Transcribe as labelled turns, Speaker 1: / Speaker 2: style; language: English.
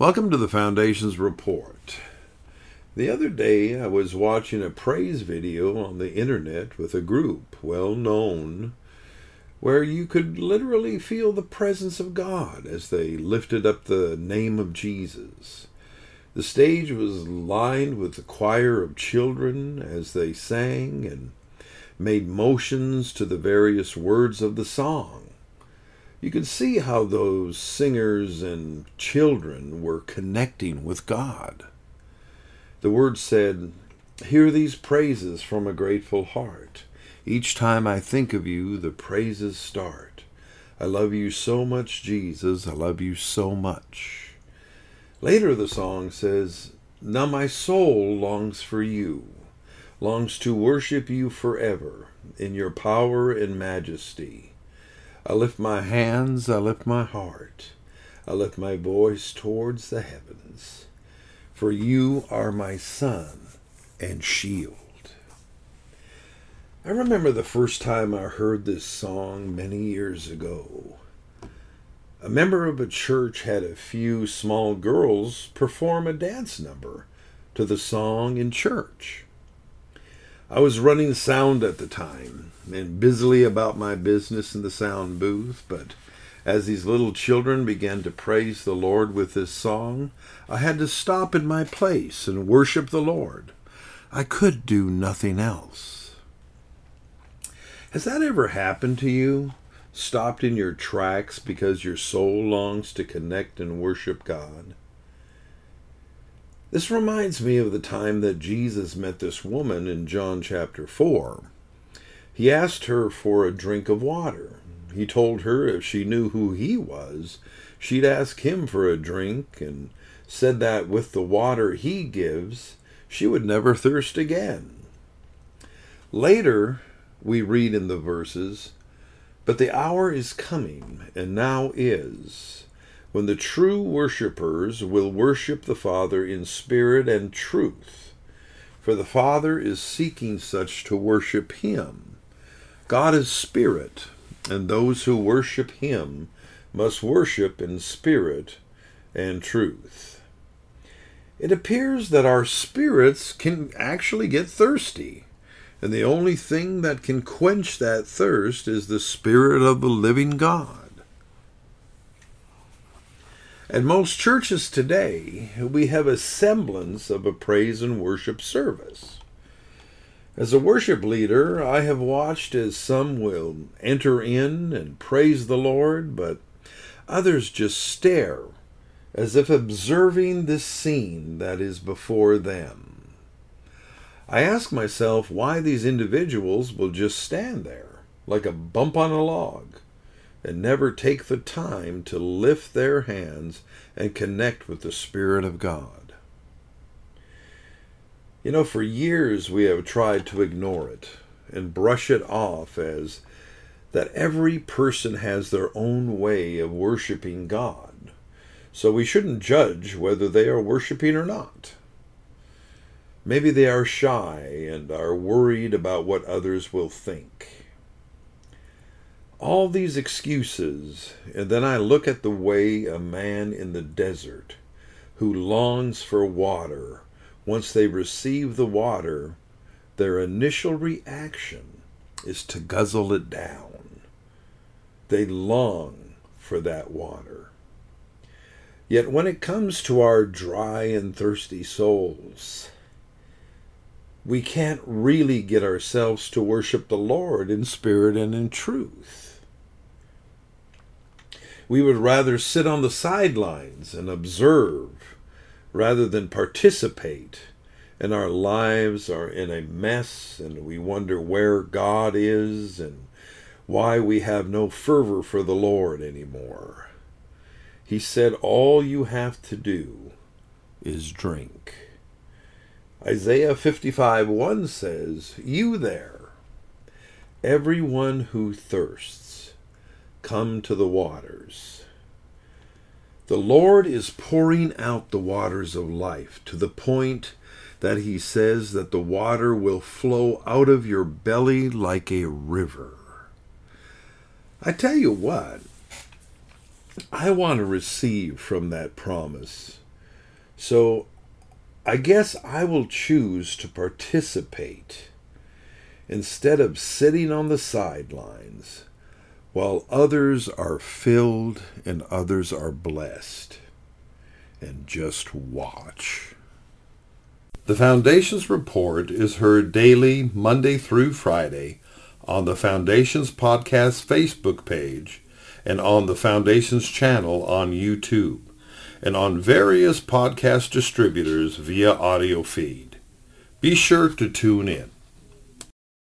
Speaker 1: Welcome to the Foundations Report. The other day I was watching a praise video on the internet with a group well known where you could literally feel the presence of God as they lifted up the name of Jesus. The stage was lined with a choir of children as they sang and made motions to the various words of the song you could see how those singers and children were connecting with God. The word said, Hear these praises from a grateful heart. Each time I think of you, the praises start. I love you so much, Jesus. I love you so much. Later, the song says, Now my soul longs for you, longs to worship you forever in your power and majesty. I lift my hands, I lift my heart, I lift my voice towards the heavens, for you are my sun and shield. I remember the first time I heard this song many years ago. A member of a church had a few small girls perform a dance number to the song in church. I was running sound at the time, and busily about my business in the sound booth, but as these little children began to praise the Lord with this song, I had to stop in my place and worship the Lord. I could do nothing else. Has that ever happened to you? Stopped in your tracks because your soul longs to connect and worship God? This reminds me of the time that Jesus met this woman in John chapter 4. He asked her for a drink of water. He told her if she knew who he was, she'd ask him for a drink, and said that with the water he gives, she would never thirst again. Later, we read in the verses, But the hour is coming, and now is, when the true worshippers will worship the Father in spirit and truth, for the Father is seeking such to worship him. God is spirit, and those who worship him must worship in spirit and truth. It appears that our spirits can actually get thirsty, and the only thing that can quench that thirst is the Spirit of the living God. At most churches today, we have a semblance of a praise and worship service. As a worship leader, I have watched as some will enter in and praise the Lord, but others just stare as if observing this scene that is before them. I ask myself why these individuals will just stand there like a bump on a log and never take the time to lift their hands and connect with the Spirit of God. You know, for years we have tried to ignore it and brush it off as that every person has their own way of worshiping God. So we shouldn't judge whether they are worshiping or not. Maybe they are shy and are worried about what others will think. All these excuses, and then I look at the way a man in the desert who longs for water once they receive the water, their initial reaction is to guzzle it down. They long for that water. Yet when it comes to our dry and thirsty souls, we can't really get ourselves to worship the Lord in spirit and in truth. We would rather sit on the sidelines and observe rather than participate, and our lives are in a mess, and we wonder where God is and why we have no fervor for the Lord anymore. He said, All you have to do is drink. Isaiah 55 1 says, You there, everyone who thirsts, come to the waters. The Lord is pouring out the waters of life to the point that he says that the water will flow out of your belly like a river. I tell you what, I want to receive from that promise So I guess I will choose to participate instead of sitting on the sidelines while others are filled and others are blessed. And just watch. The Foundations report is heard daily, Monday through Friday, on the Foundation's podcast Facebook page and on the Foundation's channel on YouTube and on various podcast distributors via audio feed. Be sure to tune in.